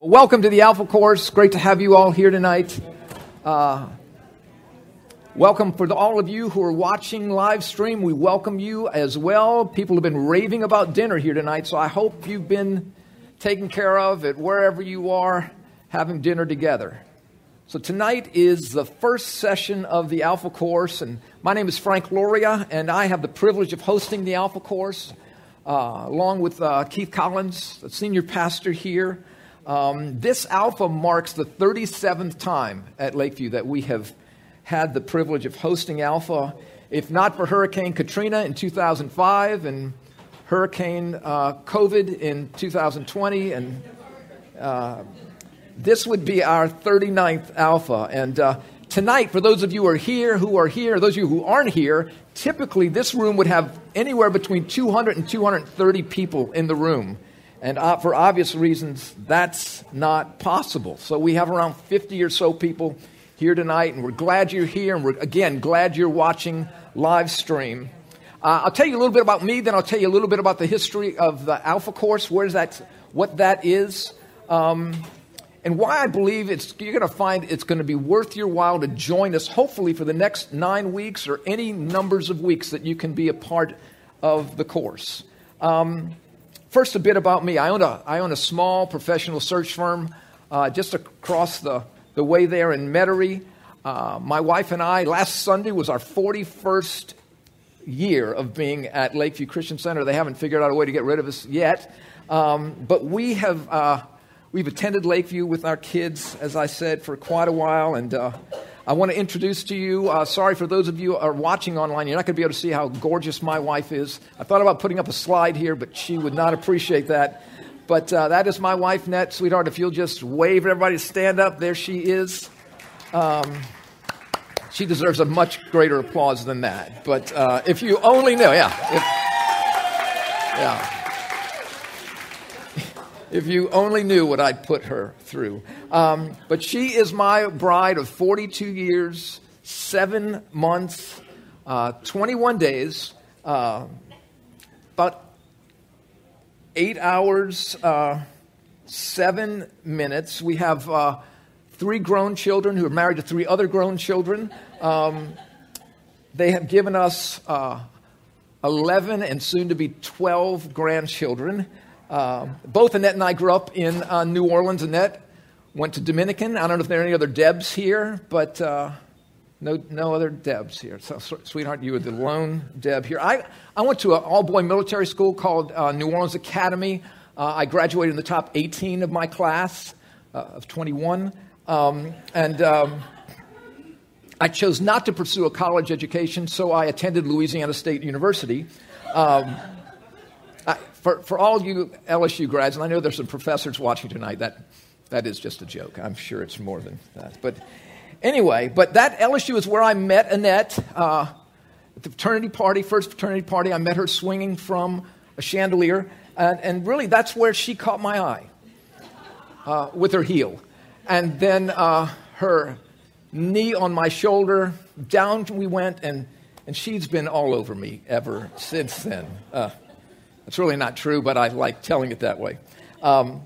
Welcome to the Alpha Course. Great to have you all here tonight. Uh, welcome for the, all of you who are watching live stream. We welcome you as well. People have been raving about dinner here tonight, so I hope you've been taken care of at wherever you are having dinner together. So tonight is the first session of the Alpha Course, and my name is Frank Loria, and I have the privilege of hosting the Alpha Course uh, along with uh, Keith Collins, the senior pastor here. Um, this Alpha marks the 37th time at Lakeview that we have had the privilege of hosting Alpha. If not for Hurricane Katrina in 2005 and Hurricane uh, COVID in 2020, and uh, this would be our 39th Alpha. And uh, tonight, for those of you who are here, who are here, those of you who aren't here, typically this room would have anywhere between 200 and 230 people in the room. And uh, for obvious reasons, that's not possible. So we have around 50 or so people here tonight, and we're glad you're here, and we're, again, glad you're watching live stream. Uh, I'll tell you a little bit about me, then I'll tell you a little bit about the history of the Alpha Course, where's that, what that is, um, and why I believe it's, you're going to find it's going to be worth your while to join us, hopefully, for the next nine weeks or any numbers of weeks that you can be a part of the course. Um, First, a bit about me. I own a, I own a small professional search firm uh, just across the, the way there in Metairie. Uh, my wife and I, last Sunday was our 41st year of being at Lakeview Christian Center. They haven't figured out a way to get rid of us yet. Um, but we have, uh, we've attended Lakeview with our kids, as I said, for quite a while. And uh, I want to introduce to you, uh, sorry for those of you are watching online, you're not going to be able to see how gorgeous my wife is. I thought about putting up a slide here, but she would not appreciate that. But uh, that is my wife, Net, sweetheart. If you'll just wave everybody to stand up, there she is. Um, she deserves a much greater applause than that. But uh, if you only knew, yeah. If, yeah if you only knew what I'd put her through. Um, but she is my bride of 42 years, seven months, uh, 21 days, uh, about eight hours, uh, seven minutes. We have uh, three grown children who are married to three other grown children. Um, they have given us uh, 11 and soon to be 12 grandchildren. Um, both Annette and I grew up in uh, New Orleans. Annette went to Dominican. I don't know if there are any other Debs here, but uh, no, no other Debs here. So, sweetheart, you were the lone Deb here. I, I went to an all boy military school called uh, New Orleans Academy. Uh, I graduated in the top 18 of my class uh, of 21. Um, and um, I chose not to pursue a college education, so I attended Louisiana State University. Um, for, for all you LSU grads, and I know there's some professors watching tonight, that, that is just a joke. I'm sure it's more than that. But anyway, but that LSU is where I met Annette uh, at the fraternity party, first fraternity party. I met her swinging from a chandelier, and, and really that's where she caught my eye uh, with her heel. And then uh, her knee on my shoulder, down we went, and, and she's been all over me ever since then. It's really not true, but I like telling it that way. Um,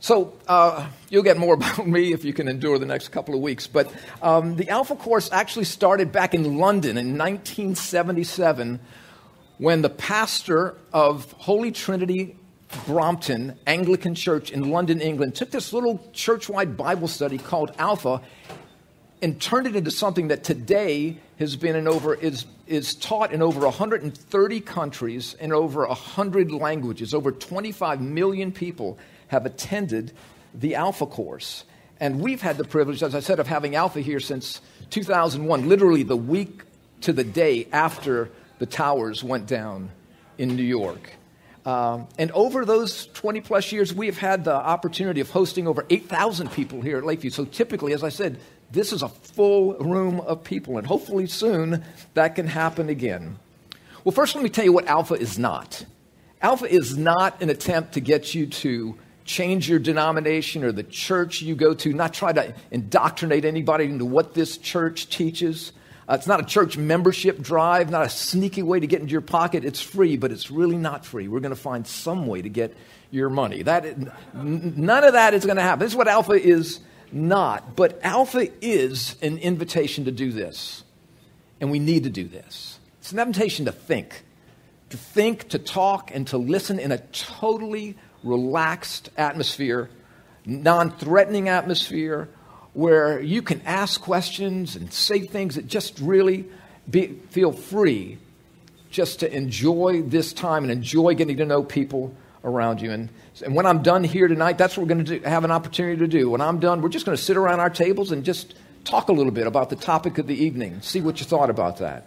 so uh, you'll get more about me if you can endure the next couple of weeks. But um, the Alpha Course actually started back in London in 1977 when the pastor of Holy Trinity Brompton Anglican Church in London, England, took this little church-wide Bible study called Alpha and turned it into something that today has been in over is, is taught in over 130 countries in over 100 languages. Over 25 million people have attended the Alpha course. And we've had the privilege, as I said, of having Alpha here since 2001, literally the week to the day after the towers went down in New York. Um, and over those 20 plus years, we have had the opportunity of hosting over 8,000 people here at Lakeview. So typically, as I said, this is a full room of people, and hopefully soon that can happen again. Well, first, let me tell you what Alpha is not. Alpha is not an attempt to get you to change your denomination or the church you go to, not try to indoctrinate anybody into what this church teaches. Uh, it's not a church membership drive, not a sneaky way to get into your pocket. It's free, but it's really not free. We're going to find some way to get your money. That, none of that is going to happen. This is what Alpha is not. But Alpha is an invitation to do this. And we need to do this. It's an invitation to think, to think, to talk, and to listen in a totally relaxed atmosphere, non threatening atmosphere, where you can ask questions and say things that just really be, feel free just to enjoy this time and enjoy getting to know people around you. And, and when I'm done here tonight, that's what we're going to have an opportunity to do. When I'm done, we're just going to sit around our tables and just talk a little bit about the topic of the evening, see what you thought about that.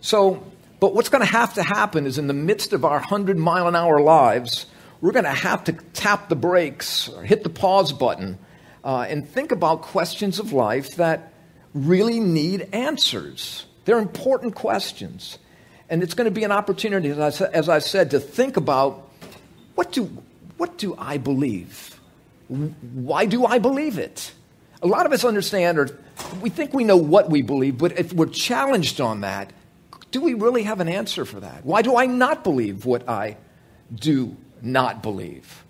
So, but what's going to have to happen is in the midst of our 100 mile an hour lives, we're going to have to tap the brakes or hit the pause button uh, and think about questions of life that really need answers. They're important questions. And it's going to be an opportunity, as I, as I said, to think about what do, what do I believe? Why do I believe it? A lot of us understand, or we think we know what we believe, but if we're challenged on that, do we really have an answer for that? Why do I not believe what I do not believe?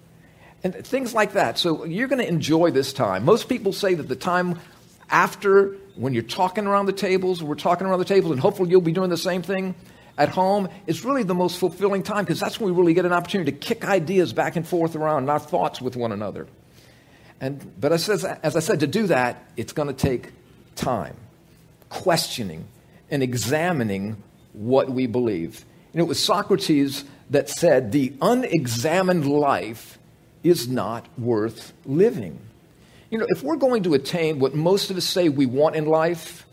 And things like that. So you're going to enjoy this time. Most people say that the time after, when you're talking around the tables, we're talking around the tables, and hopefully you'll be doing the same thing at home, is really the most fulfilling time because that's when we really get an opportunity to kick ideas back and forth around, our thoughts with one another. And, but as, as I said, to do that, it's going to take time, questioning and examining what we believe. Know, it was Socrates that said, the unexamined life is not worth living. You know, if we're going to attain what most of us say we want in life,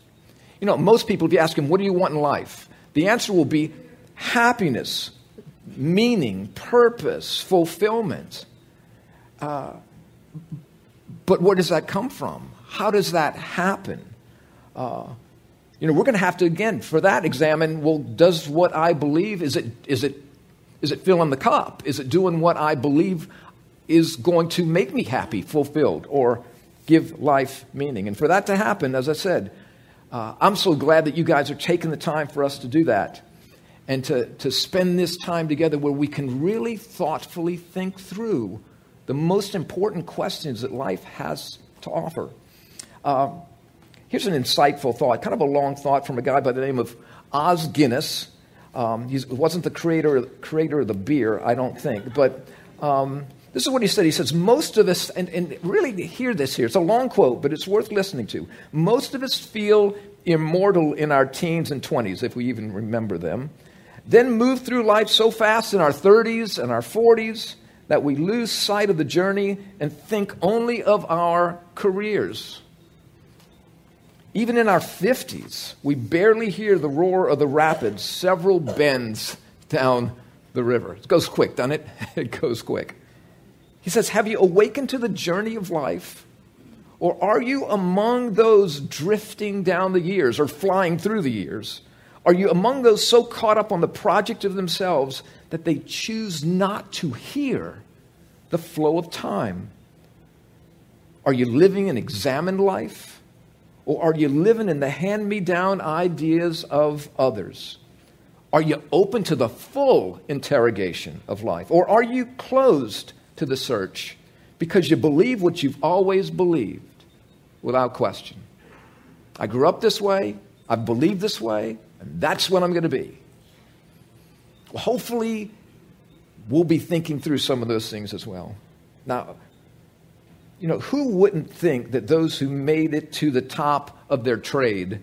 you know, most people, if you ask them, what do you want in life? The answer will be happiness, meaning, purpose, fulfillment. Uh, but where does that come from? How does that happen? Uh, you know, we're going to have to again for that examine. Well, does what I believe is it is it is it filling the cup? Is it doing what I believe is going to make me happy, fulfilled, or give life meaning? And for that to happen, as I said, uh, I'm so glad that you guys are taking the time for us to do that and to, to spend this time together where we can really thoughtfully think through the most important questions that life has to offer. Uh, here's an insightful thought, kind of a long thought from a guy by the name of Os Guinness. Um, he wasn't the creator, creator of the beer, I don't think, but um, this is what he said. He says, Most of us, and, and really hear this here, it's a long quote, but it's worth listening to. Most of us feel immortal in our teens and 20s, if we even remember them, then move through life so fast in our 30s and our 40s that we lose sight of the journey and think only of our careers. Even in our 50s, we barely hear the roar of the rapids several bends down the river. It goes quick, doesn't it? It goes quick. He says, Have you awakened to the journey of life? Or are you among those drifting down the years or flying through the years? Are you among those so caught up on the project of themselves that they choose not to hear the flow of time? Are you living an examined life? Or are you living in the hand me down ideas of others? Are you open to the full interrogation of life? Or are you closed to the search because you believe what you've always believed without question. I grew up this way, I've believed this way, and that's what I'm going to be. Well, hopefully, we'll be thinking through some of those things as well. Now, you know, who wouldn't think that those who made it to the top of their trade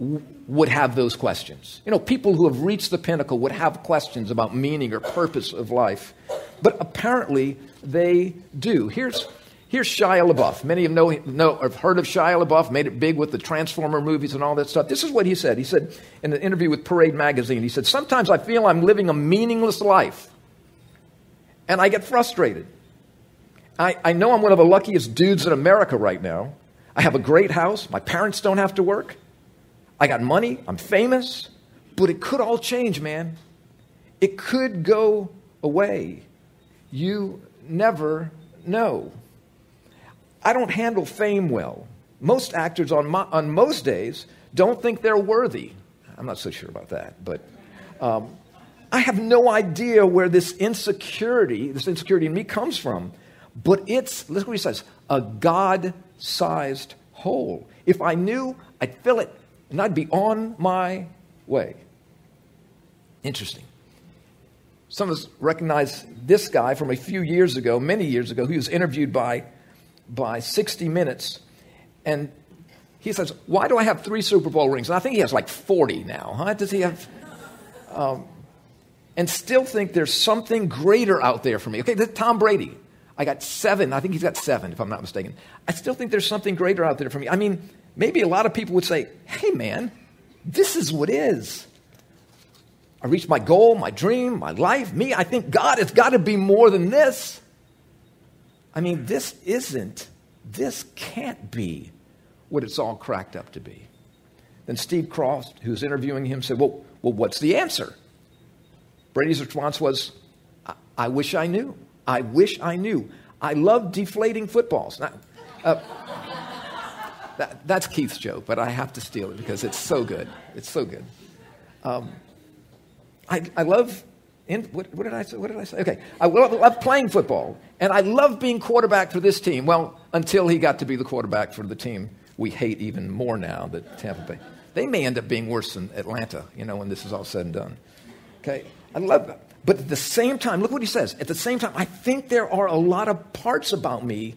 would have those questions? You know, people who have reached the pinnacle would have questions about meaning or purpose of life. But apparently, they do. Here's, here's Shia LaBeouf. Many of know, know have heard of Shia LaBeouf, made it big with the Transformer movies and all that stuff. This is what he said. He said in an interview with Parade Magazine, he said, Sometimes I feel I'm living a meaningless life, and I get frustrated. I, I know I'm one of the luckiest dudes in America right now. I have a great house. My parents don't have to work. I got money. I'm famous. But it could all change, man. It could go away. You never know. I don't handle fame well. Most actors on, my, on most days don't think they're worthy. I'm not so sure about that, but um, I have no idea where this insecurity, this insecurity in me comes from, but it's, listen what he says, a God sized hole. If I knew, I'd fill it and I'd be on my way. Interesting. Some of us recognize this guy from a few years ago, many years ago. He was interviewed by, by 60 Minutes. And he says, Why do I have three Super Bowl rings? And I think he has like 40 now. Huh? Does he have. Um, and still think there's something greater out there for me. Okay, Tom Brady. I got seven. I think he's got seven, if I'm not mistaken. I still think there's something greater out there for me. I mean, maybe a lot of people would say, hey, man, this is what is. I reached my goal, my dream, my life, me. I think God has got to be more than this. I mean, this isn't, this can't be what it's all cracked up to be. Then Steve Kroft, who's interviewing him, said, Well, well what's the answer? Brady's response was, I, I wish I knew. I wish I knew. I love deflating footballs. Now, uh, that, that's Keith's joke, but I have to steal it because it's so good. It's so good. Um, I, I love, in, what, what, did I say? What did I say? Okay, I love, love playing football, and I love being quarterback for this team. Well, until he got to be the quarterback for the team we hate even more now, that Tampa Bay. They may end up being worse than Atlanta, you know, when this is all said and done. Okay, I love that. But at the same time, look what he says. At the same time, I think there are a lot of parts about me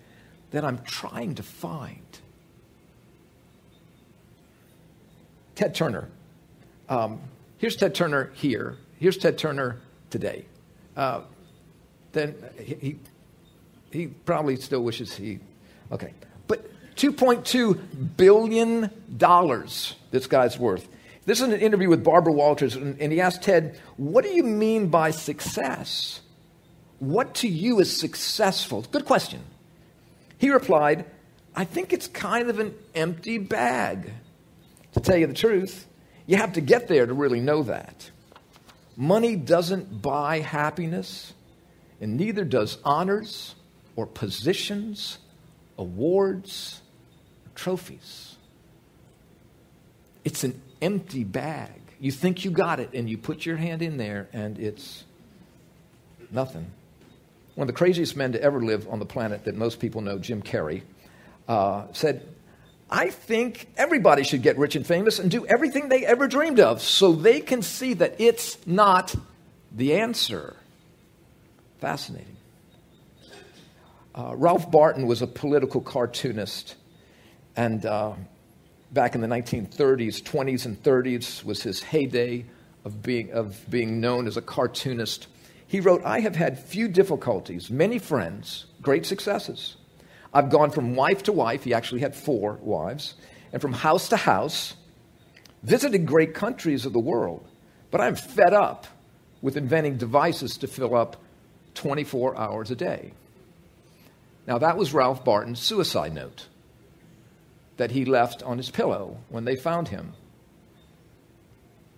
that I'm trying to find. Ted Turner. Um, here's Ted Turner here. Here's Ted Turner today. Uh, then he, he probably still wishes he. Okay. But $2.2 billion this guy's worth. This is an interview with Barbara Walters, and, and he asked Ted, What do you mean by success? What to you is successful? Good question. He replied, I think it's kind of an empty bag. To tell you the truth, you have to get there to really know that. Money doesn't buy happiness, and neither does honors or positions, awards, or trophies. It's an empty bag. You think you got it, and you put your hand in there, and it's nothing. One of the craziest men to ever live on the planet that most people know, Jim Carrey, uh, said, I think everybody should get rich and famous and do everything they ever dreamed of so they can see that it's not the answer. Fascinating. Uh, Ralph Barton was a political cartoonist, and uh, back in the 1930s, 20s, and 30s was his heyday of being, of being known as a cartoonist. He wrote, I have had few difficulties, many friends, great successes. I've gone from wife to wife, he actually had four wives, and from house to house, visited great countries of the world, but I'm fed up with inventing devices to fill up 24 hours a day. Now, that was Ralph Barton's suicide note that he left on his pillow when they found him.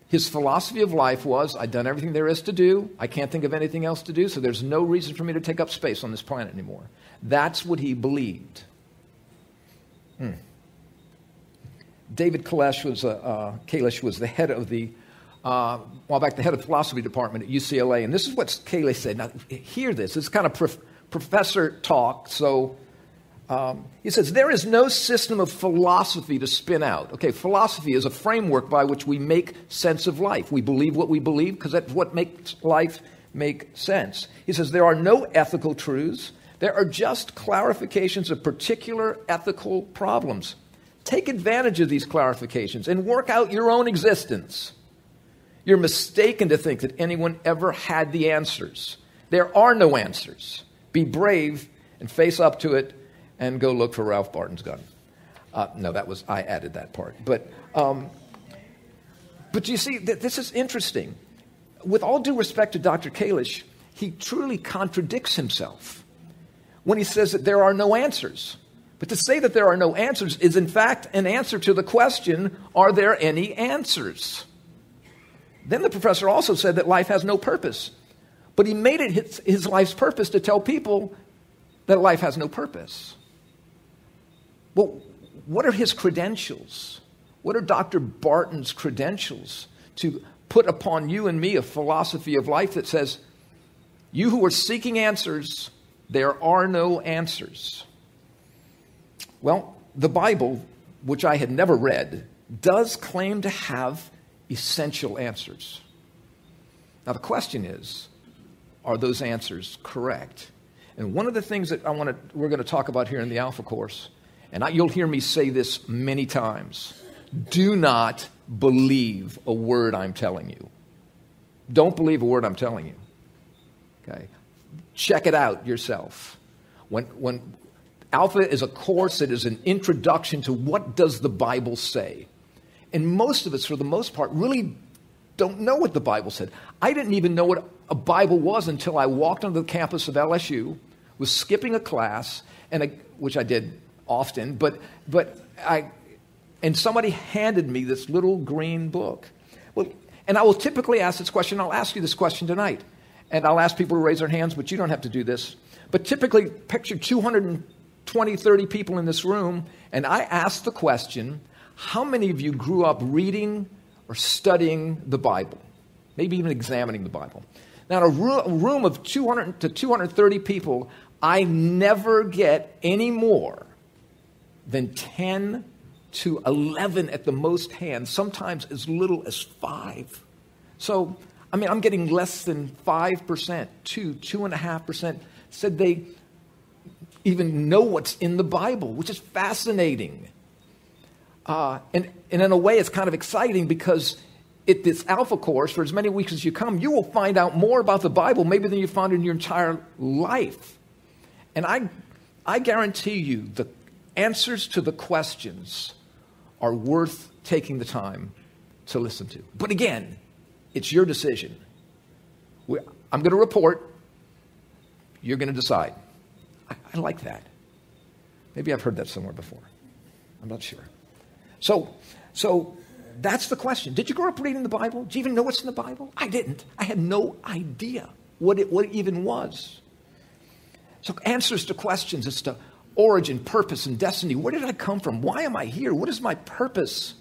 His philosophy of life was I've done everything there is to do. I can't think of anything else to do, so there's no reason for me to take up space on this planet anymore. That's what he believed. Hmm. David Kalish was, uh, uh, Kalish was the head of the, uh, well, back the head of the philosophy department at UCLA. And this is what Kalish said. Now, hear this. It's kind of prof- professor talk, so um, he says, There is no system of philosophy to spin out. Okay, philosophy is a framework by which we make sense of life. We believe what we believe because that's what makes life make sense. He says, There are no ethical truths, there are just clarifications of particular ethical problems. Take advantage of these clarifications and work out your own existence. You're mistaken to think that anyone ever had the answers. There are no answers. Be brave and face up to it and go look for Ralph Barton's gun. Uh, no, that was, I added that part. But, um, but you see, th- this is interesting. With all due respect to Dr. Kalish, he truly contradicts himself when he says that there are no answers. But to say that there are no answers is, in fact, an answer to the question are there any answers? Then the professor also said that life has no purpose. But he made it his, his life's purpose to tell people that life has no purpose. Well, what are his credentials? What are Dr. Barton's credentials to put upon you and me a philosophy of life that says, you who are seeking answers, there are no answers. Well, the Bible, which I had never read, does claim to have essential answers. Now, the question is are those answers correct? And one of the things that I want to, we're going to talk about here in the Alpha course, and I, you'll hear me say this many times do not believe a word I'm telling you. Don't believe a word I'm telling you. Okay? Check it out yourself. When, when Alpha is a course it is an introduction to what does the Bible say. And most of us, for the most part, really don't know what the Bible said. I didn't even know what a Bible was until I walked onto the campus of LSU, was skipping a class, and I, which I did often, but, but I, and somebody handed me this little green book. Well, and I will typically ask this question. I'll ask you this question tonight. And I'll ask people to raise their hands, but you don't have to do this. But typically, picture 220, 30 people in this room, and I ask the question how many of you grew up reading or studying the Bible? Maybe even examining the Bible. Now, in a room of 200 to 230 people, I never get any more than 10 to 11 at the most hands, sometimes as little as five. So, I mean, I'm getting less than 5%, 2, 2.5% said they even know what's in the Bible, which is fascinating. Uh, and, and in a way, it's kind of exciting because at this Alpha course, for as many weeks as you come, you will find out more about the Bible maybe than you found in your entire life. And I, I guarantee you the answers to the questions are worth taking the time to listen to. But again, it's your decision. I'm going to report. You're going to decide. I, I like that. Maybe I've heard that somewhere before. I'm not sure. So, so that's the question. Did you grow up reading the Bible? Do you even know what's in the Bible? I didn't. I had no idea what it, what it even was. So, answers to questions as to origin, purpose, and destiny. Where did I come from? Why am I here? What is my purpose?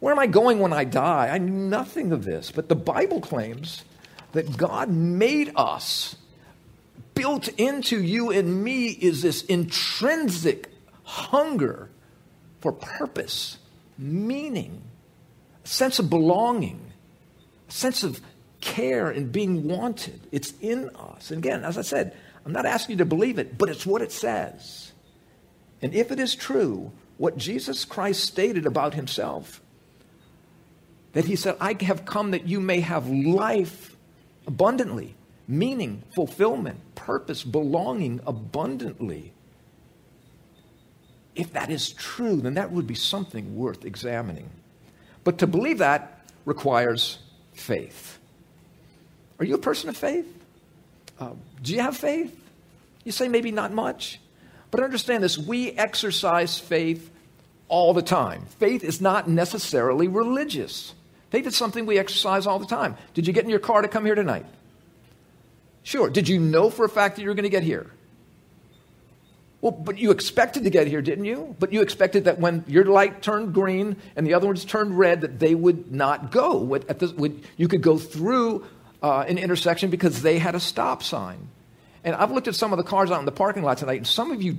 Where am I going when I die? I knew nothing of this, but the Bible claims that God made us. Built into you and me is this intrinsic hunger for purpose, meaning, a sense of belonging, a sense of care and being wanted. It's in us. And again, as I said, I'm not asking you to believe it, but it's what it says. And if it is true, what Jesus Christ stated about himself, that he said, I have come that you may have life abundantly, meaning, fulfillment, purpose, belonging abundantly. If that is true, then that would be something worth examining. But to believe that requires faith. Are you a person of faith? Uh, do you have faith? You say maybe not much. But understand this we exercise faith all the time. Faith is not necessarily religious. Faith is something we exercise all the time. Did you get in your car to come here tonight? Sure. Did you know for a fact that you were going to get here? Well, but you expected to get here, didn't you? But you expected that when your light turned green and the other ones turned red, that they would not go. Would, you could go through uh, an intersection because they had a stop sign. And I've looked at some of the cars out in the parking lot tonight, and some of you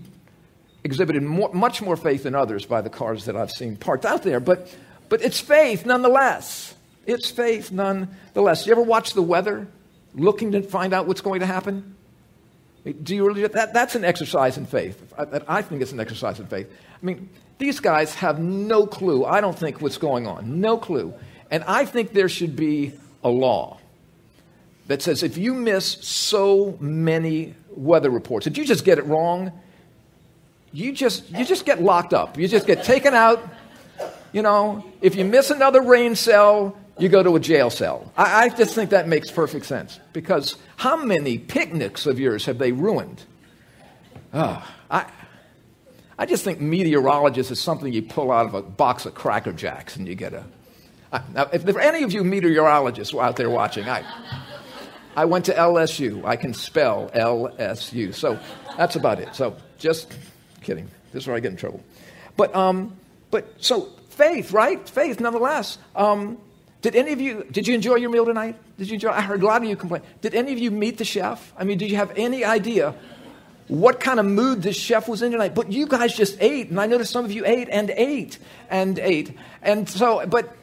exhibited more, much more faith than others by the cars that I've seen parked out there. But but it's faith nonetheless. It's faith nonetheless. You ever watch the weather, looking to find out what's going to happen? Do you really? That, that's an exercise in faith. I, I think it's an exercise in faith. I mean, these guys have no clue, I don't think, what's going on. No clue. And I think there should be a law that says if you miss so many weather reports, if you just get it wrong, you just, you just get locked up. You just get taken out you know, if you miss another rain cell, you go to a jail cell. I, I, just think that makes perfect sense because how many picnics of yours have they ruined? Oh, I, I just think meteorologist is something you pull out of a box of Cracker Jacks and you get a. I, now, if there are any of you meteorologists out there watching, I, I went to LSU. I can spell LSU. So that's about it. So just kidding. This is where I get in trouble. But, um, but so faith, right? Faith, nonetheless. Um, Did any of you, did you enjoy your meal tonight? Did you enjoy? I heard a lot of you complain. Did any of you meet the chef? I mean, did you have any idea what kind of mood this chef was in tonight? But you guys just ate, and I noticed some of you ate and ate and ate. And so, but,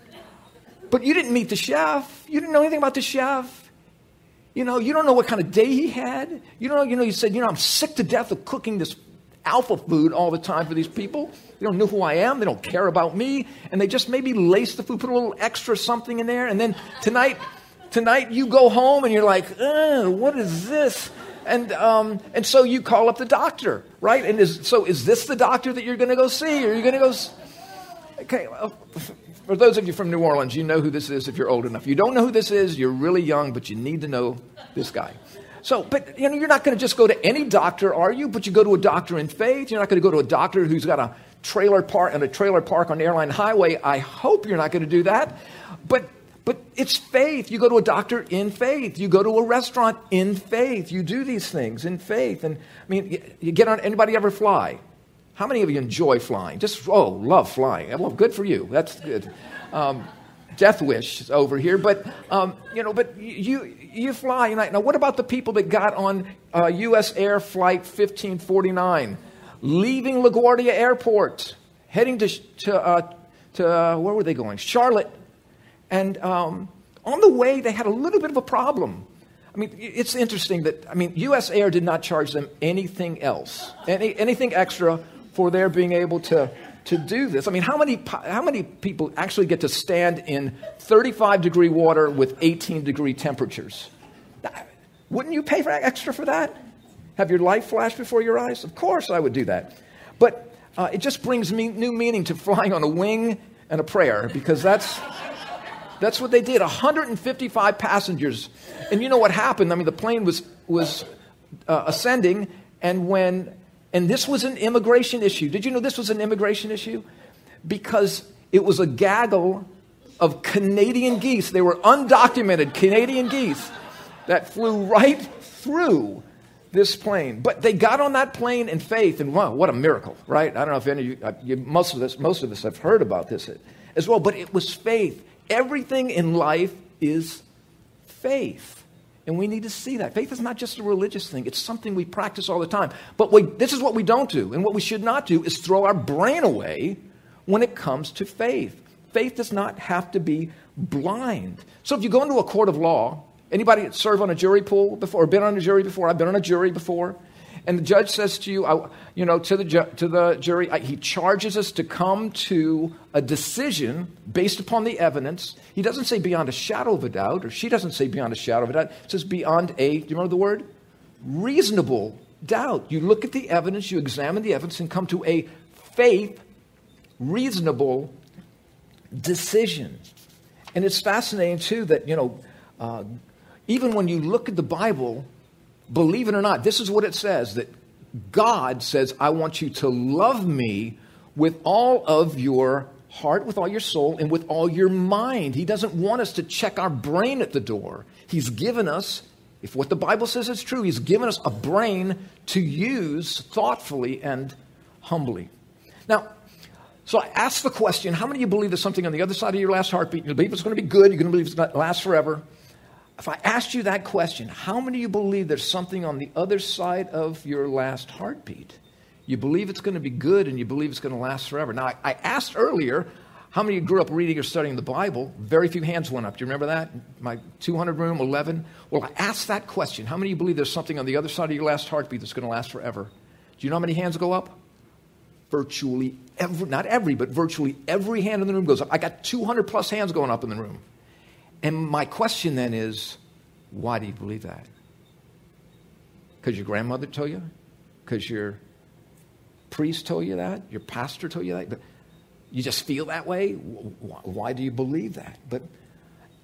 but you didn't meet the chef. You didn't know anything about the chef. You know, you don't know what kind of day he had. You don't know, you know, you said, you know, I'm sick to death of cooking this alpha food all the time for these people. They don't know who I am. They don't care about me. And they just maybe lace the food, put a little extra something in there. And then tonight, tonight you go home and you're like, what is this? And, um, and so you call up the doctor, right? And is, so is this the doctor that you're going to go see? Are you going to go? S- okay. For those of you from New Orleans, you know who this is if you're old enough. You don't know who this is, you're really young, but you need to know this guy. So, but you know, you're not going to just go to any doctor, are you? But you go to a doctor in faith. You're not going to go to a doctor who's got a trailer park and a trailer park on the airline highway. I hope you're not going to do that. But but it's faith. You go to a doctor in faith. You go to a restaurant in faith. You do these things in faith. And I mean, you get on. Anybody ever fly? How many of you enjoy flying? Just oh, love flying. Well, good for you. That's good. Um, death wish over here, but um, you know, but you you fly. Now, what about the people that got on uh, U.S. Air Flight 1549, leaving LaGuardia Airport, heading to to, uh, to uh, where were they going? Charlotte, and um, on the way they had a little bit of a problem. I mean, it's interesting that I mean, U.S. Air did not charge them anything else, any, anything extra for their being able to to do this. I mean, how many, how many people actually get to stand in 35 degree water with 18 degree temperatures? Wouldn't you pay for extra for that? Have your life flash before your eyes? Of course I would do that. But uh, it just brings me new meaning to flying on a wing and a prayer because that's, that's what they did 155 passengers. And you know what happened? I mean, the plane was, was uh, ascending, and when and this was an immigration issue. Did you know this was an immigration issue? Because it was a gaggle of Canadian geese. They were undocumented Canadian geese that flew right through this plane. But they got on that plane in faith, and wow, what a miracle, right? I don't know if any of you, uh, you most of us, most of us have heard about this as well, but it was faith. Everything in life is faith. And we need to see that. Faith is not just a religious thing, it's something we practice all the time. But we, this is what we don't do. And what we should not do is throw our brain away when it comes to faith. Faith does not have to be blind. So if you go into a court of law, anybody serve on a jury pool before or been on a jury before? I've been on a jury before and the judge says to you, I, you know, to the, ju- to the jury, I, he charges us to come to a decision based upon the evidence. He doesn't say beyond a shadow of a doubt, or she doesn't say beyond a shadow of a doubt. It says beyond a, do you remember the word? Reasonable doubt. You look at the evidence, you examine the evidence, and come to a faith, reasonable decision. And it's fascinating, too, that, you know, uh, even when you look at the Bible, believe it or not, this is what it says that God says, I want you to love me with all of your heart, with all your soul, and with all your mind. He doesn't want us to check our brain at the door. He's given us, if what the Bible says is true, He's given us a brain to use thoughtfully and humbly. Now, so I ask the question how many of you believe there's something on the other side of your last heartbeat? You believe it's going to be good, you're going to believe it's going to last forever if I asked you that question, how many of you believe there's something on the other side of your last heartbeat? You believe it's going to be good and you believe it's going to last forever. Now, I, I asked earlier, how many of you grew up reading or studying the Bible? Very few hands went up. Do you remember that? My 200 room, 11? Well, I asked that question. How many of you believe there's something on the other side of your last heartbeat that's going to last forever? Do you know how many hands go up? Virtually every, not every, but virtually every hand in the room goes up. I got 200 plus hands going up in the room. And my question then is why do you believe that? Because your grandmother told you? Because your priest told you that? Your pastor told you that? But you just feel that way? Why do you believe that? But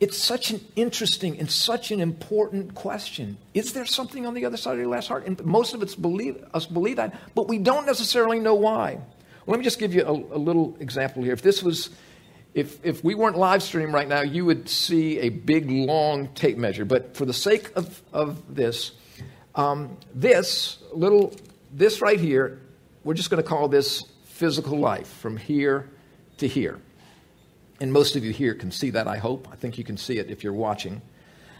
it's such an interesting and such an important question. Is there something on the other side of your last heart? And most of us believe, us believe that, but we don't necessarily know why. Let me just give you a, a little example here. If this was if, if we weren't live stream right now, you would see a big, long tape measure. But for the sake of, of this, um, this little, this right here, we're just going to call this physical life from here to here. And most of you here can see that, I hope. I think you can see it if you're watching.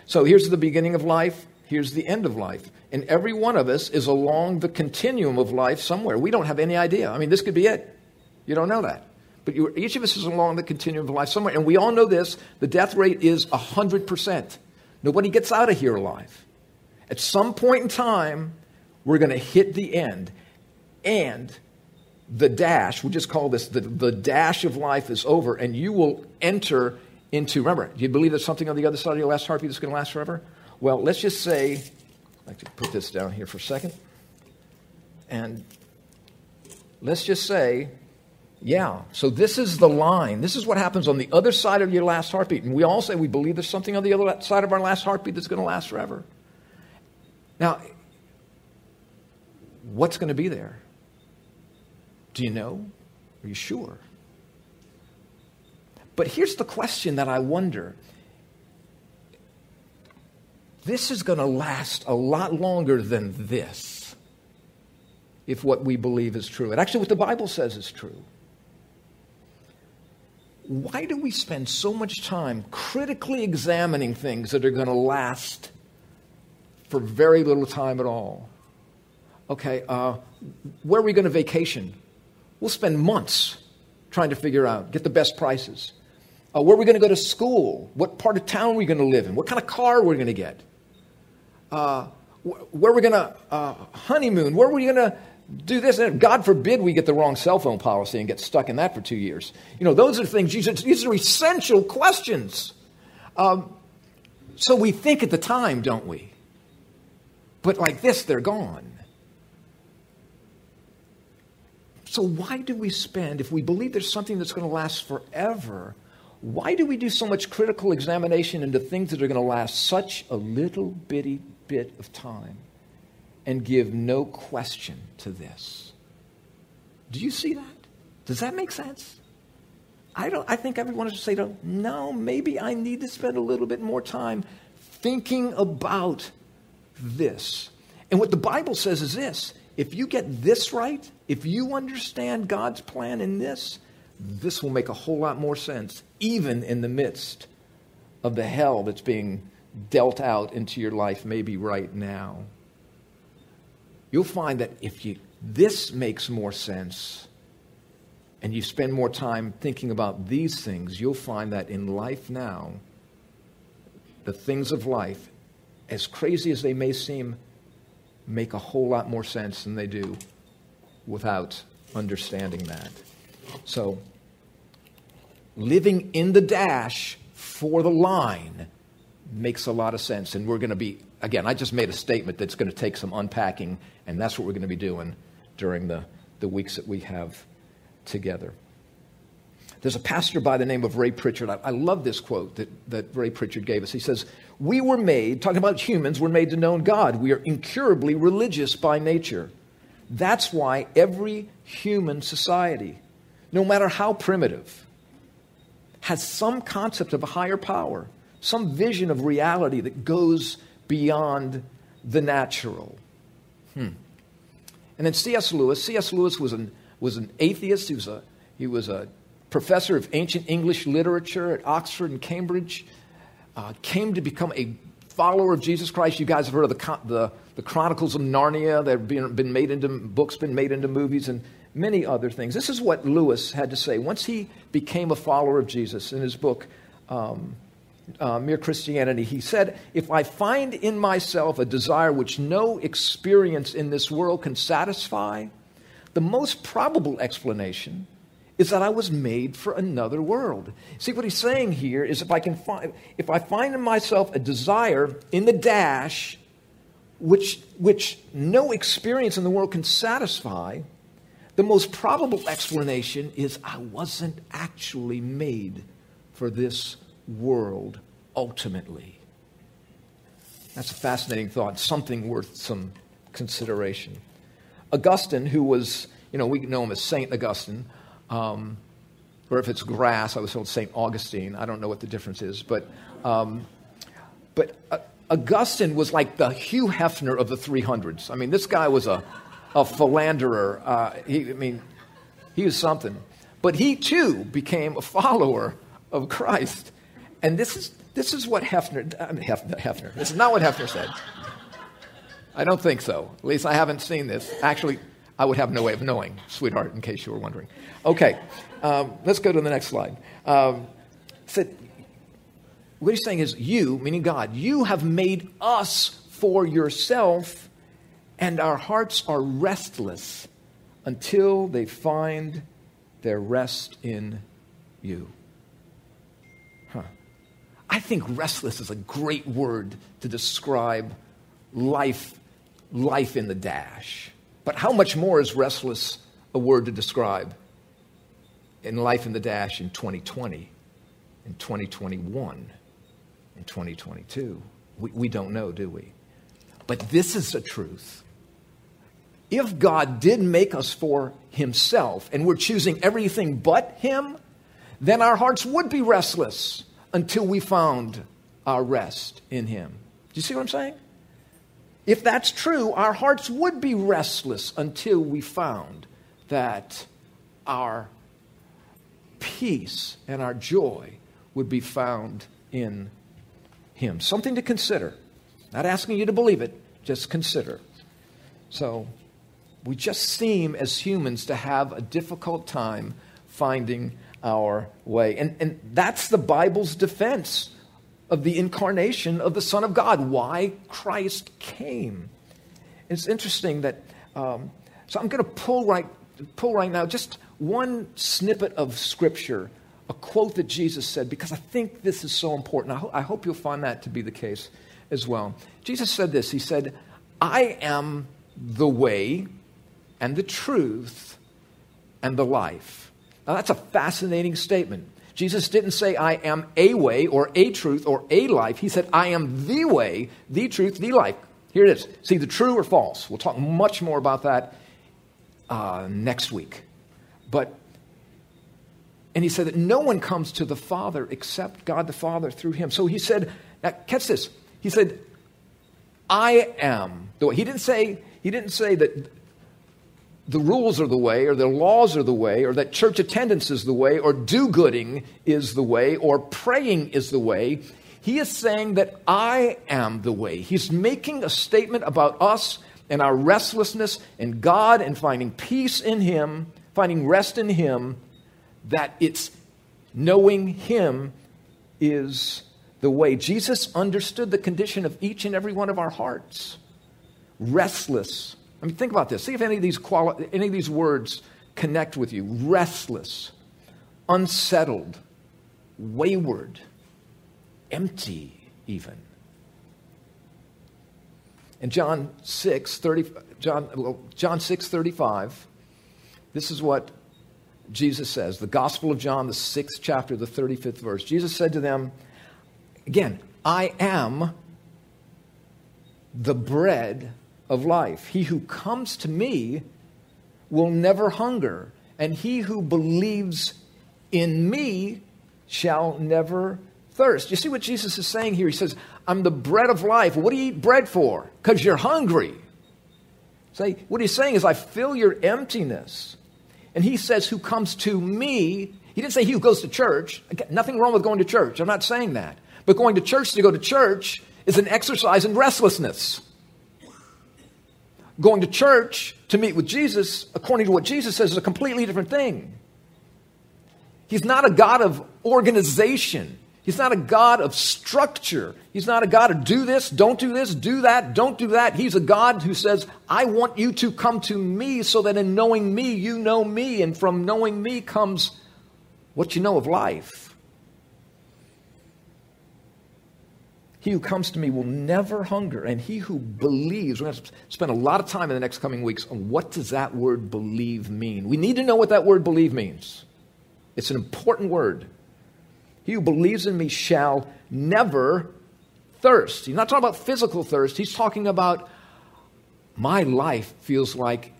So here's the beginning of life, here's the end of life. And every one of us is along the continuum of life somewhere. We don't have any idea. I mean, this could be it. You don't know that. But you, each of us is along the continuum of life somewhere. And we all know this the death rate is 100%. Nobody gets out of here alive. At some point in time, we're going to hit the end. And the dash, we'll just call this the, the dash of life is over, and you will enter into, remember, do you believe there's something on the other side of your last heartbeat that's going to last forever? Well, let's just say, I'd like to put this down here for a second. And let's just say yeah. So this is the line. This is what happens on the other side of your last heartbeat. And we all say we believe there's something on the other side of our last heartbeat that's going to last forever. Now, what's going to be there? Do you know? Are you sure? But here's the question that I wonder. This is going to last a lot longer than this, if what we believe is true. And actually, what the Bible says is true why do we spend so much time critically examining things that are going to last for very little time at all? Okay, uh, where are we going to vacation? We'll spend months trying to figure out, get the best prices. Uh, where are we going to go to school? What part of town are we going to live in? What kind of car are we going to get? Uh, wh- where are we going to uh, honeymoon? Where are we going to do this. And God forbid we get the wrong cell phone policy and get stuck in that for two years. You know, those are things, these are essential questions. Um, so we think at the time, don't we? But like this, they're gone. So why do we spend, if we believe there's something that's going to last forever, why do we do so much critical examination into things that are going to last such a little bitty bit of time? And give no question to this. Do you see that? Does that make sense? I don't I think everyone should say no, maybe I need to spend a little bit more time thinking about this. And what the Bible says is this if you get this right, if you understand God's plan in this, this will make a whole lot more sense, even in the midst of the hell that's being dealt out into your life, maybe right now you'll find that if you, this makes more sense and you spend more time thinking about these things, you'll find that in life now, the things of life, as crazy as they may seem, make a whole lot more sense than they do without understanding that. So, living in the dash for the line makes a lot of sense. And we're going to be, again, I just made a statement that's going to take some unpacking, and that's what we're going to be doing during the, the weeks that we have together. There's a pastor by the name of Ray Pritchard. I, I love this quote that, that Ray Pritchard gave us. He says, We were made, talking about humans, we're made to know God. We are incurably religious by nature. That's why every human society, no matter how primitive, has some concept of a higher power some vision of reality that goes beyond the natural. Hmm. And then C.S. Lewis. C.S. Lewis was an, was an atheist. He was a, he was a professor of ancient English literature at Oxford and Cambridge. Uh, came to become a follower of Jesus Christ. You guys have heard of the, the, the Chronicles of Narnia that have been, been made into books, been made into movies, and many other things. This is what Lewis had to say once he became a follower of Jesus in his book, um, uh, Mere Christianity, he said, If I find in myself a desire which no experience in this world can satisfy, the most probable explanation is that I was made for another world. See, what he's saying here is if I, can find, if I find in myself a desire in the dash which, which no experience in the world can satisfy, the most probable explanation is I wasn't actually made for this world ultimately. That's a fascinating thought, something worth some consideration. Augustine, who was, you know, we know him as Saint Augustine, um, or if it's grass, I was told Saint Augustine. I don't know what the difference is, but, um, but uh, Augustine was like the Hugh Hefner of the 300s. I mean, this guy was a, a philanderer. Uh, he, I mean, he was something. But he too became a follower of Christ. And this is, this is what Hefner, I mean, Hefner, Hefner, this is not what Hefner said. I don't think so. At least I haven't seen this. Actually, I would have no way of knowing, sweetheart, in case you were wondering. Okay, um, let's go to the next slide. Um, said, what he's saying is, you, meaning God, you have made us for yourself, and our hearts are restless until they find their rest in you. I think restless is a great word to describe life, life in the dash. But how much more is restless a word to describe in life in the dash in 2020, in 2021, in 2022? We, we don't know, do we? But this is the truth. If God did make us for Himself and we're choosing everything but Him, then our hearts would be restless until we found our rest in Him. Do you see what I'm saying? If that's true, our hearts would be restless until we found that our peace and our joy would be found in Him. Something to consider. Not asking you to believe it, just consider. So, we just seem as humans to have a difficult time finding our way. And, and that's the Bible's defense of the incarnation of the Son of God, why Christ came. It's interesting that, um, so I'm going to pull right, pull right now just one snippet of Scripture, a quote that Jesus said, because I think this is so important. I, ho- I hope you'll find that to be the case as well. Jesus said this He said, I am the way and the truth and the life. Now, that's a fascinating statement. Jesus didn't say, I am a way or a truth or a life. He said, I am the way, the truth, the life. Here it is. See the true or false. We'll talk much more about that uh, next week. But, and he said that no one comes to the Father except God the Father through him. So he said, now catch this. He said, I am the way. He didn't say, he didn't say that the rules are the way, or the laws are the way, or that church attendance is the way, or do gooding is the way, or praying is the way. He is saying that I am the way. He's making a statement about us and our restlessness and God and finding peace in Him, finding rest in Him, that it's knowing Him is the way. Jesus understood the condition of each and every one of our hearts restless I mean, think about this. See if any of these, quali- any of these words connect with you restless, unsettled, wayward, empty, even. In John 6, 30, John, well, John 6, 35, this is what Jesus says. The Gospel of John, the sixth chapter, the 35th verse. Jesus said to them, again, I am the bread of life. He who comes to me will never hunger, and he who believes in me shall never thirst. You see what Jesus is saying here? He says, I'm the bread of life. What do you eat bread for? Because you're hungry. Say, what he's saying is, I fill your emptiness. And he says, Who comes to me? He didn't say he who goes to church. Nothing wrong with going to church. I'm not saying that. But going to church to go to church is an exercise in restlessness going to church to meet with Jesus, according to what Jesus says, is a completely different thing. He's not a God of organization. He's not a God of structure. He's not a God of do this, don't do this, do that, don't do that. He's a God who says, I want you to come to me so that in knowing me, you know me. And from knowing me comes what you know of life. He who comes to me will never hunger, and he who believes, we're going to spend a lot of time in the next coming weeks on what does that word believe mean. We need to know what that word believe means. It's an important word. He who believes in me shall never thirst. He's not talking about physical thirst, he's talking about my life feels like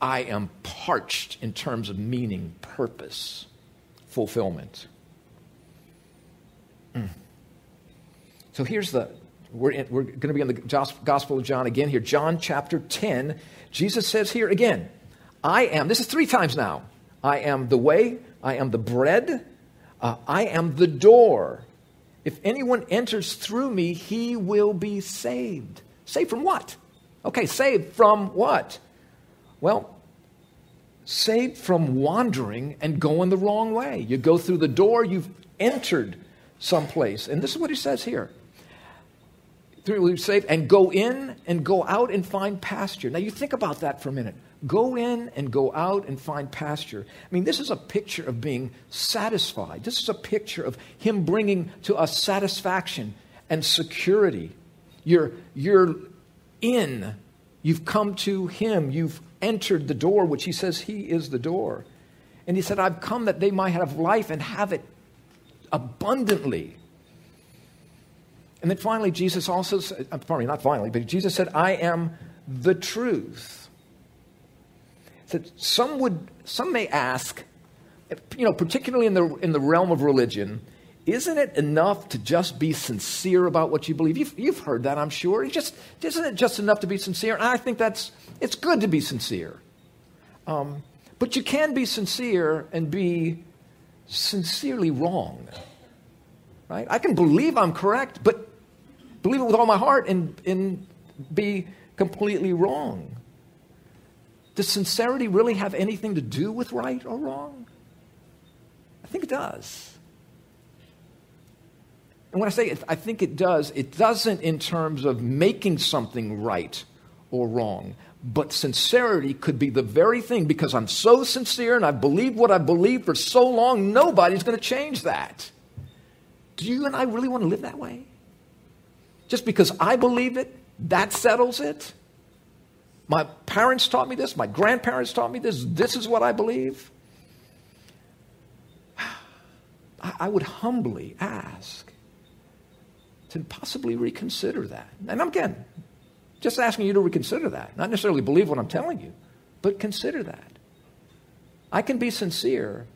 I am parched in terms of meaning, purpose, fulfillment. Mm. So here's the, we're, in, we're going to be in the Gospel of John again here. John chapter 10. Jesus says here again, I am, this is three times now. I am the way, I am the bread, Uh, I am the door. If anyone enters through me, he will be saved. Saved from what? Okay, saved from what? Well, saved from wandering and going the wrong way. You go through the door, you've entered someplace. And this is what he says here. Through saved and go in and go out and find pasture. Now you think about that for a minute. Go in and go out and find pasture. I mean, this is a picture of being satisfied. This is a picture of him bringing to us satisfaction and security. You're, you're in. You've come to him. You've entered the door, which he says he is the door. And he said, I've come that they might have life and have it abundantly. And then finally, Jesus also said, uh, pardon me, not finally, but Jesus said, I am the truth. That some would, some may ask, you know, particularly in the, in the realm of religion, isn't it enough to just be sincere about what you believe? You've, you've heard that, I'm sure. It's just, isn't it just enough to be sincere? And I think that's, it's good to be sincere. Um, but you can be sincere and be sincerely wrong. Right? I can believe I'm correct, but believe it with all my heart and, and be completely wrong. Does sincerity really have anything to do with right or wrong? I think it does. And when I say it, I think it does, it doesn't in terms of making something right or wrong. But sincerity could be the very thing because I'm so sincere and I've believed what I've believed for so long, nobody's going to change that. Do you and I really want to live that way? Just because I believe it, that settles it? My parents taught me this, my grandparents taught me this, this is what I believe. I would humbly ask to possibly reconsider that. And again, just asking you to reconsider that. Not necessarily believe what I'm telling you, but consider that. I can be sincere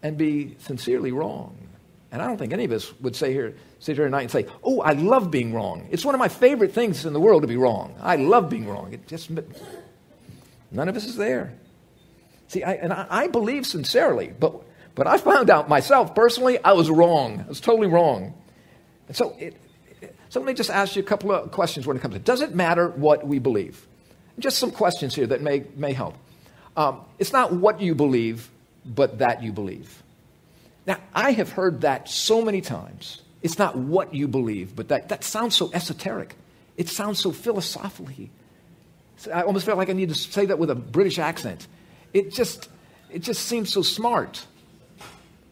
and be sincerely wrong. And I don't think any of us would say here, sit here tonight and say, Oh, I love being wrong. It's one of my favorite things in the world to be wrong. I love being wrong. It just none of us is there. See, I, and I, I believe sincerely, but but I found out myself personally, I was wrong. I was totally wrong. And so it, so let me just ask you a couple of questions when it comes to Does it matter what we believe? Just some questions here that may, may help. Um, it's not what you believe, but that you believe. Now, I have heard that so many times. It's not what you believe, but that, that sounds so esoteric. It sounds so philosophically. I almost felt like I need to say that with a British accent. It just, it just seems so smart.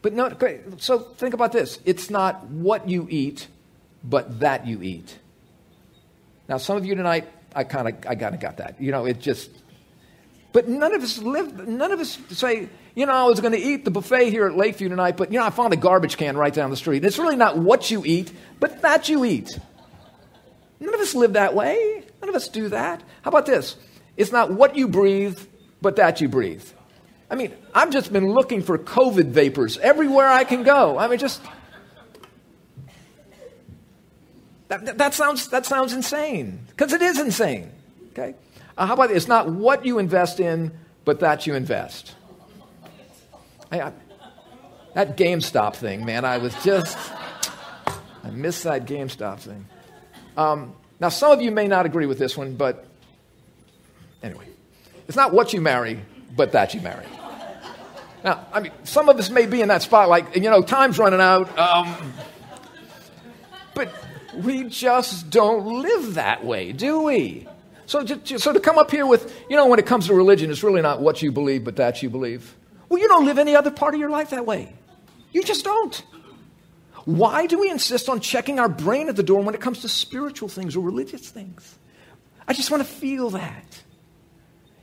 But no, so think about this. It's not what you eat, but that you eat. Now, some of you tonight, I kind of, I kind of got that. You know, it just. But none of us live. None of us say, you know, I was going to eat the buffet here at Lakeview tonight, but you know, I found a garbage can right down the street. It's really not what you eat, but that you eat. None of us live that way. None of us do that. How about this? It's not what you breathe, but that you breathe. I mean, I've just been looking for COVID vapors everywhere I can go. I mean, just That, that, sounds, that sounds insane, because it is insane. Okay? Uh, how about? It's not what you invest in, but that you invest. I, I, that GameStop thing, man, I was just, I missed that GameStop thing. Um, now, some of you may not agree with this one, but anyway, it's not what you marry, but that you marry. Now, I mean, some of us may be in that spot, like, you know, time's running out. Um, but we just don't live that way, do we? So, so to come up here with, you know, when it comes to religion, it's really not what you believe, but that you believe. Well, you don't live any other part of your life that way. You just don't. Why do we insist on checking our brain at the door when it comes to spiritual things or religious things? I just want to feel that.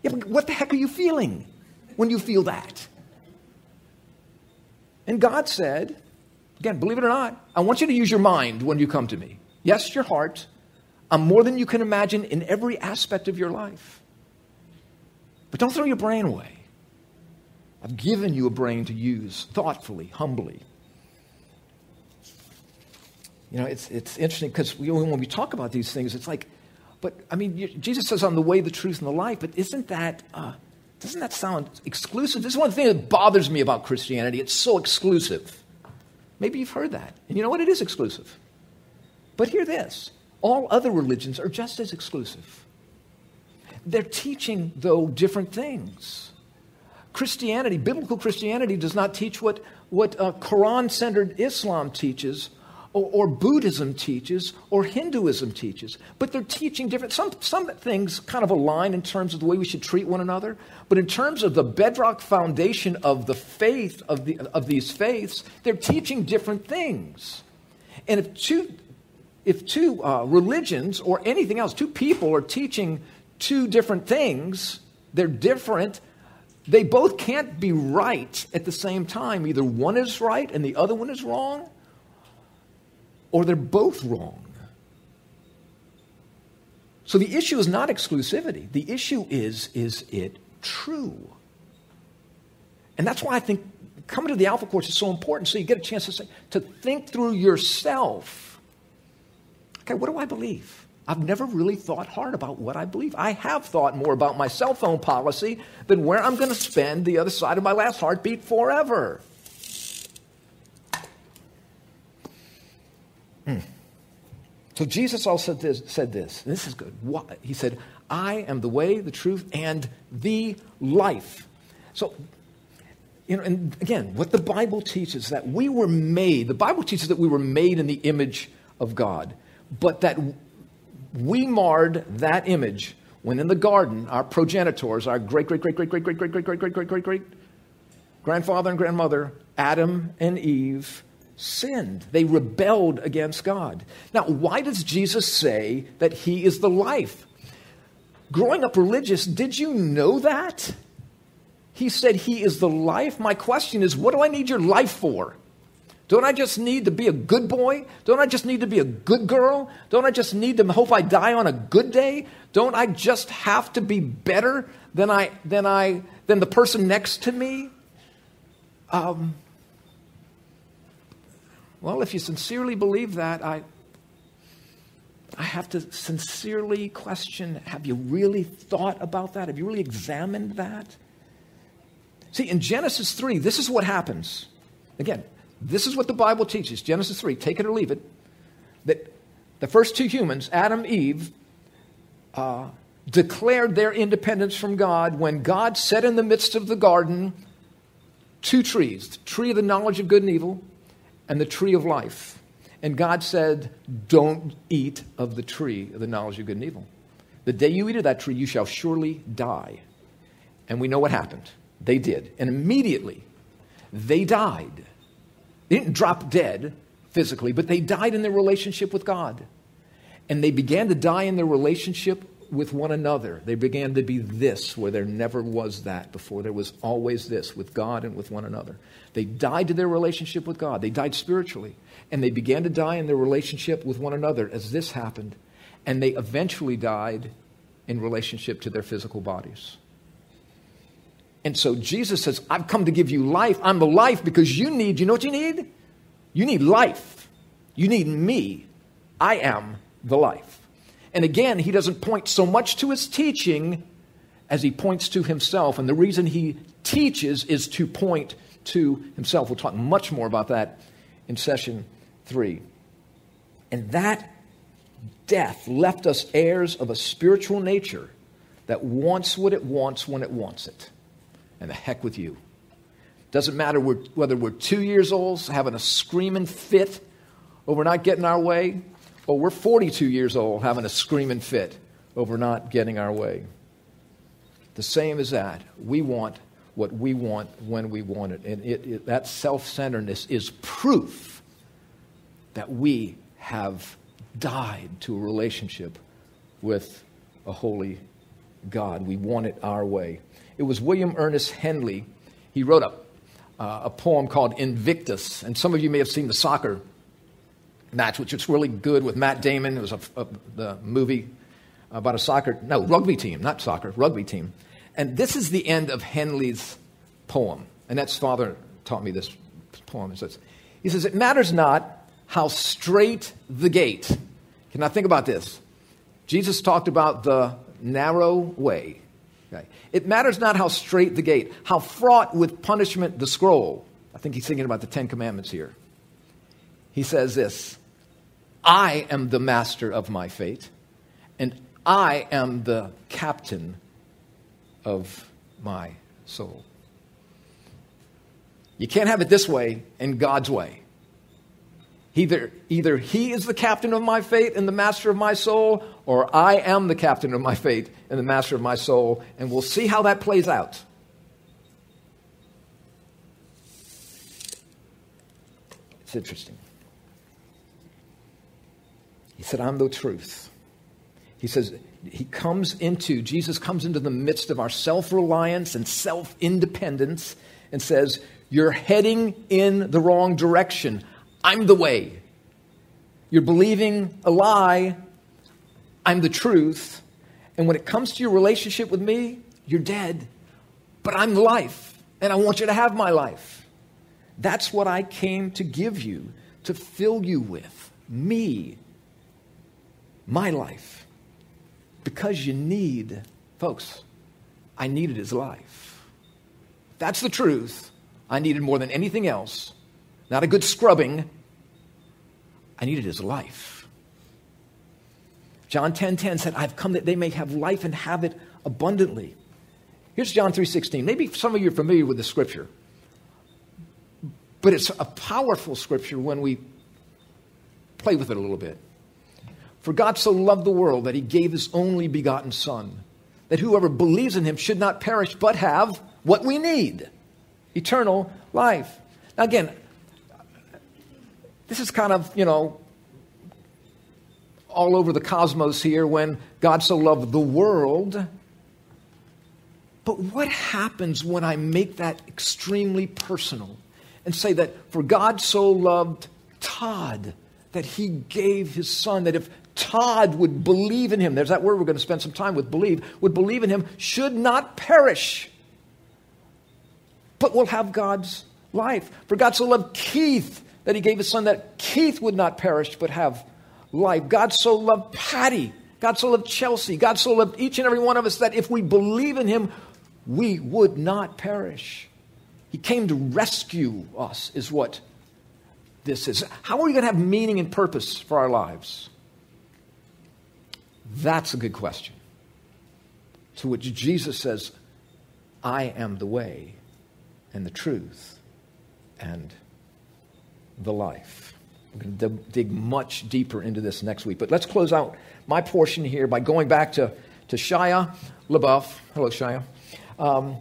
Yeah, what the heck are you feeling when you feel that? And God said, again, believe it or not, I want you to use your mind when you come to me. Yes, your heart. I'm more than you can imagine in every aspect of your life. But don't throw your brain away. I've given you a brain to use thoughtfully, humbly. You know, it's, it's interesting because when we talk about these things, it's like, but I mean, Jesus says, I'm the way, the truth, and the life, but isn't that, uh, doesn't that sound exclusive? This is one thing that bothers me about Christianity. It's so exclusive. Maybe you've heard that. And you know what? It is exclusive. But hear this all other religions are just as exclusive. They're teaching, though, different things. Christianity, biblical Christianity, does not teach what, what uh, Quran centered Islam teaches, or, or, Buddhism teaches, or Hinduism teaches. But they're teaching different. Some, some things kind of align in terms of the way we should treat one another. But in terms of the bedrock foundation of the faith, of, the, of these faiths, they're teaching different things. And if two, if two uh, religions or anything else, two people are teaching two different things, they're different they both can't be right at the same time. Either one is right and the other one is wrong, or they're both wrong. So the issue is not exclusivity. The issue is is it true? And that's why I think coming to the Alpha Course is so important so you get a chance to, say, to think through yourself. Okay, what do I believe? I've never really thought hard about what I believe. I have thought more about my cell phone policy than where I'm going to spend the other side of my last heartbeat forever. Hmm. So Jesus also said this, said this, this is good. He said, I am the way, the truth, and the life. So, you know, and again, what the Bible teaches is that we were made, the Bible teaches that we were made in the image of God, but that we marred that image when in the garden, our progenitors, our great, great, great, great, great, great, great, great, great, great, great, great, great grandfather and grandmother, Adam and Eve, sinned. They rebelled against God. Now, why does Jesus say that He is the life? Growing up religious, did you know that? He said He is the life. My question is, what do I need your life for? Don't I just need to be a good boy? Don't I just need to be a good girl? Don't I just need to hope I die on a good day? Don't I just have to be better than I than I than the person next to me? Um, well, if you sincerely believe that, I I have to sincerely question have you really thought about that? Have you really examined that? See, in Genesis 3, this is what happens. Again, this is what the Bible teaches Genesis 3, take it or leave it. That the first two humans, Adam, Eve, uh, declared their independence from God when God set in the midst of the garden two trees the tree of the knowledge of good and evil and the tree of life. And God said, Don't eat of the tree of the knowledge of good and evil. The day you eat of that tree, you shall surely die. And we know what happened. They did. And immediately, they died. They didn't drop dead physically, but they died in their relationship with God. And they began to die in their relationship with one another. They began to be this where there never was that before. There was always this with God and with one another. They died to their relationship with God. They died spiritually. And they began to die in their relationship with one another as this happened. And they eventually died in relationship to their physical bodies. And so Jesus says, I've come to give you life. I'm the life because you need, you know what you need? You need life. You need me. I am the life. And again, he doesn't point so much to his teaching as he points to himself. And the reason he teaches is to point to himself. We'll talk much more about that in session three. And that death left us heirs of a spiritual nature that wants what it wants when it wants it and the heck with you. Doesn't matter whether we're two years old, having a screaming fit over not getting our way, or we're 42 years old having a screaming fit over not getting our way. The same as that. We want what we want when we want it. And it, it, that self centeredness is proof that we have died to a relationship with a holy God. We want it our way. It was William Ernest Henley. He wrote a, uh, a poem called Invictus. And some of you may have seen the soccer match, which was really good with Matt Damon. It was a, a, the movie about a soccer, no, rugby team, not soccer, rugby team. And this is the end of Henley's poem. Annette's father taught me this poem. He says, he says, It matters not how strait the gate. Can I think about this? Jesus talked about the narrow way. Okay. It matters not how strait the gate, how fraught with punishment the scroll. I think he's thinking about the Ten Commandments here. he says this I am the master of my fate, and I am the captain of my soul. You can't have it this way and God's way. Either, either He is the captain of my fate and the master of my soul, or I am the captain of my fate and the master of my soul, and we'll see how that plays out. It's interesting. He said, I'm the truth. He says, He comes into, Jesus comes into the midst of our self reliance and self independence and says, You're heading in the wrong direction. I'm the way. You're believing a lie. I'm the truth. And when it comes to your relationship with me, you're dead. But I'm life, and I want you to have my life. That's what I came to give you, to fill you with me, my life. Because you need, folks, I needed his life. That's the truth. I needed more than anything else. Not a good scrubbing. I needed his life. John 10:10 10, 10 said, "I've come that they may have life and have it abundantly." Here's John 3:16. Maybe some of you are familiar with the scripture. But it's a powerful scripture when we play with it a little bit. For God so loved the world that he gave his only begotten Son, that whoever believes in him should not perish but have what we need eternal life. Now, again, this is kind of, you know, all over the cosmos here when God so loved the world. But what happens when I make that extremely personal? and say that for God so loved Todd that he gave his son, that if Todd would believe in him, there's that word we're going to spend some time with, believe, would believe in him, should not perish, but will have God's life. For God so loved Keith that he gave his son that Keith would not perish, but have life. God so loved Patty. God so loved Chelsea. God so loved each and every one of us that if we believe in him, we would not perish. He came to rescue us, is what this is. How are we going to have meaning and purpose for our lives? That's a good question. To which Jesus says, I am the way and the truth and the life. We're going to dig much deeper into this next week. But let's close out my portion here by going back to, to Shia LaBeouf. Hello, Shia. Um,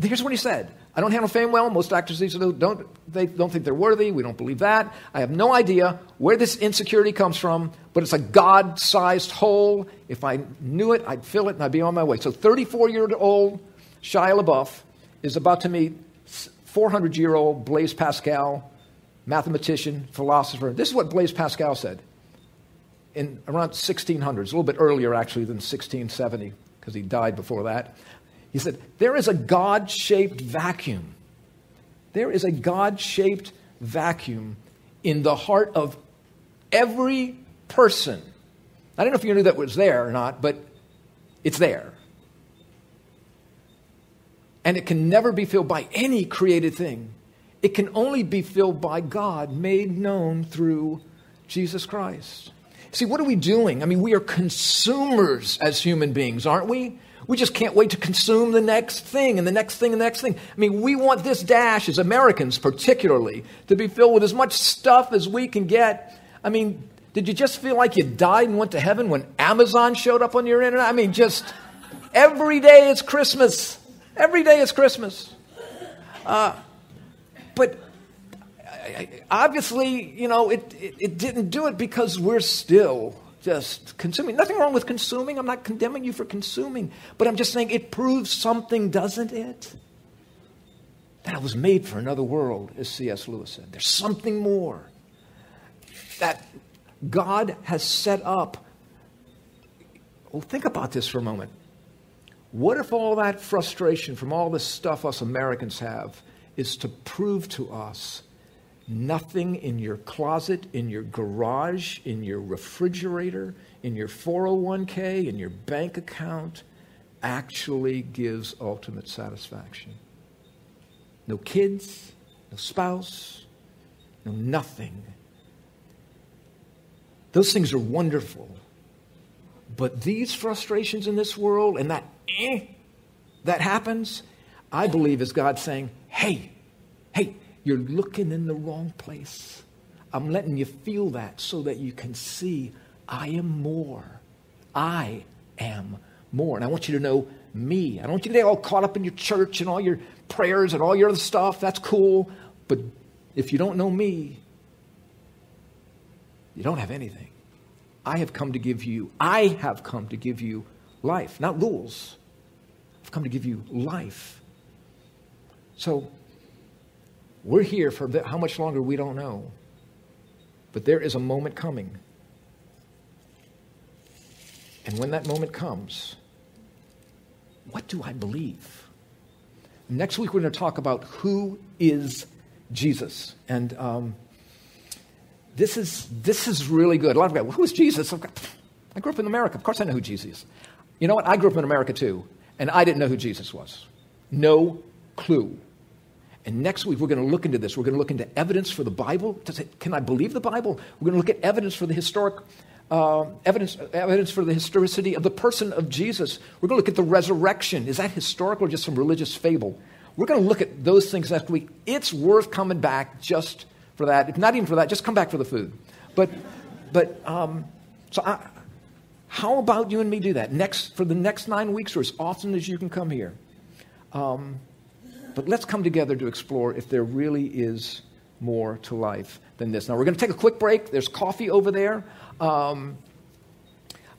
here's what he said. I don't handle fame well. Most actors these don't they don't think they're worthy. We don't believe that. I have no idea where this insecurity comes from, but it's a God-sized hole. If I knew it, I'd fill it and I'd be on my way. So 34-year-old Shia LaBeouf is about to meet 400-year-old Blaise Pascal, mathematician, philosopher. This is what Blaise Pascal said in around 1600s, a little bit earlier actually than 1670 because he died before that. He said, There is a God shaped vacuum. There is a God shaped vacuum in the heart of every person. I don't know if you knew that was there or not, but it's there. And it can never be filled by any created thing. It can only be filled by God, made known through Jesus Christ. See, what are we doing? I mean, we are consumers as human beings, aren't we? We just can't wait to consume the next thing and the next thing and the next thing. I mean, we want this dash, as Americans particularly, to be filled with as much stuff as we can get. I mean, did you just feel like you died and went to heaven when Amazon showed up on your internet? I mean, just every day it's Christmas. Every day is Christmas. Uh, but obviously, you know, it, it, it didn't do it because we're still just consuming. Nothing wrong with consuming. I'm not condemning you for consuming. But I'm just saying it proves something, doesn't it? That I was made for another world, as C.S. Lewis said. There's something more that God has set up. Well, think about this for a moment. What if all that frustration from all this stuff us Americans have is to prove to us Nothing in your closet, in your garage, in your refrigerator, in your 401k, in your bank account actually gives ultimate satisfaction. No kids, no spouse, no nothing. Those things are wonderful. But these frustrations in this world and that eh, that happens, I believe is God saying, hey, hey, you're looking in the wrong place. I'm letting you feel that so that you can see I am more. I am more. And I want you to know me. I don't want you to get all caught up in your church and all your prayers and all your other stuff. That's cool. But if you don't know me, you don't have anything. I have come to give you, I have come to give you life, not rules. I've come to give you life. So we're here for how much longer we don't know. But there is a moment coming. And when that moment comes, what do I believe? Next week, we're going to talk about who is Jesus. And um, this, is, this is really good. A lot of people, go, who is Jesus? I grew up in America. Of course, I know who Jesus is. You know what? I grew up in America too, and I didn't know who Jesus was. No clue. And next week, we're going to look into this. We're going to look into evidence for the Bible. Say, can I believe the Bible? We're going to look at evidence for the historic, uh, evidence, evidence for the historicity of the person of Jesus. We're going to look at the resurrection. Is that historical or just some religious fable? We're going to look at those things next week. It's worth coming back just for that. If not even for that, just come back for the food. But, but um, so I, how about you and me do that next for the next nine weeks or as often as you can come here? Um, but let's come together to explore if there really is more to life than this. Now, we're going to take a quick break. There's coffee over there. Um,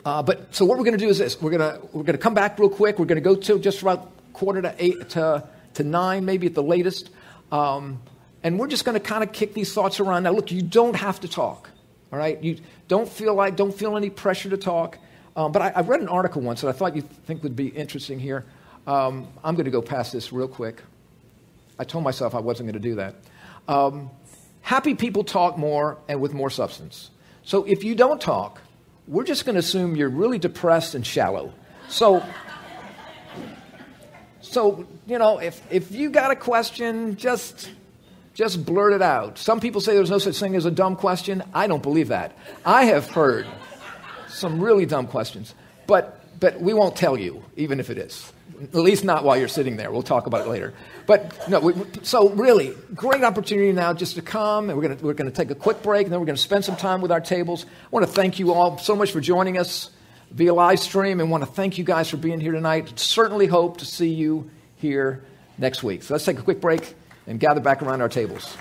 uh, but so what we're going to do is this: we're going to we're going to come back real quick. We're going to go to just about quarter to eight to to nine, maybe at the latest, um, and we're just going to kind of kick these thoughts around. Now, look, you don't have to talk. All right, you don't feel like don't feel any pressure to talk. Um, but I, I, read an article once that I thought you'd think would be interesting here. Um, I'm going to go past this real quick. I told myself I wasn't going to do that. Um, happy people talk more and with more substance. So if you don't talk, we're just going to assume you're really depressed and shallow. So, so you know, if, if you got a question, just just blurt it out. Some people say there's no such thing as a dumb question. I don't believe that. I have heard some really dumb questions, but but we won't tell you, even if it is. At least not while you're sitting there. We'll talk about it later. But no, we, so really, great opportunity now just to come, and we're going we're to take a quick break, and then we're going to spend some time with our tables. I want to thank you all so much for joining us via live stream, and want to thank you guys for being here tonight. Certainly hope to see you here next week. So let's take a quick break and gather back around our tables.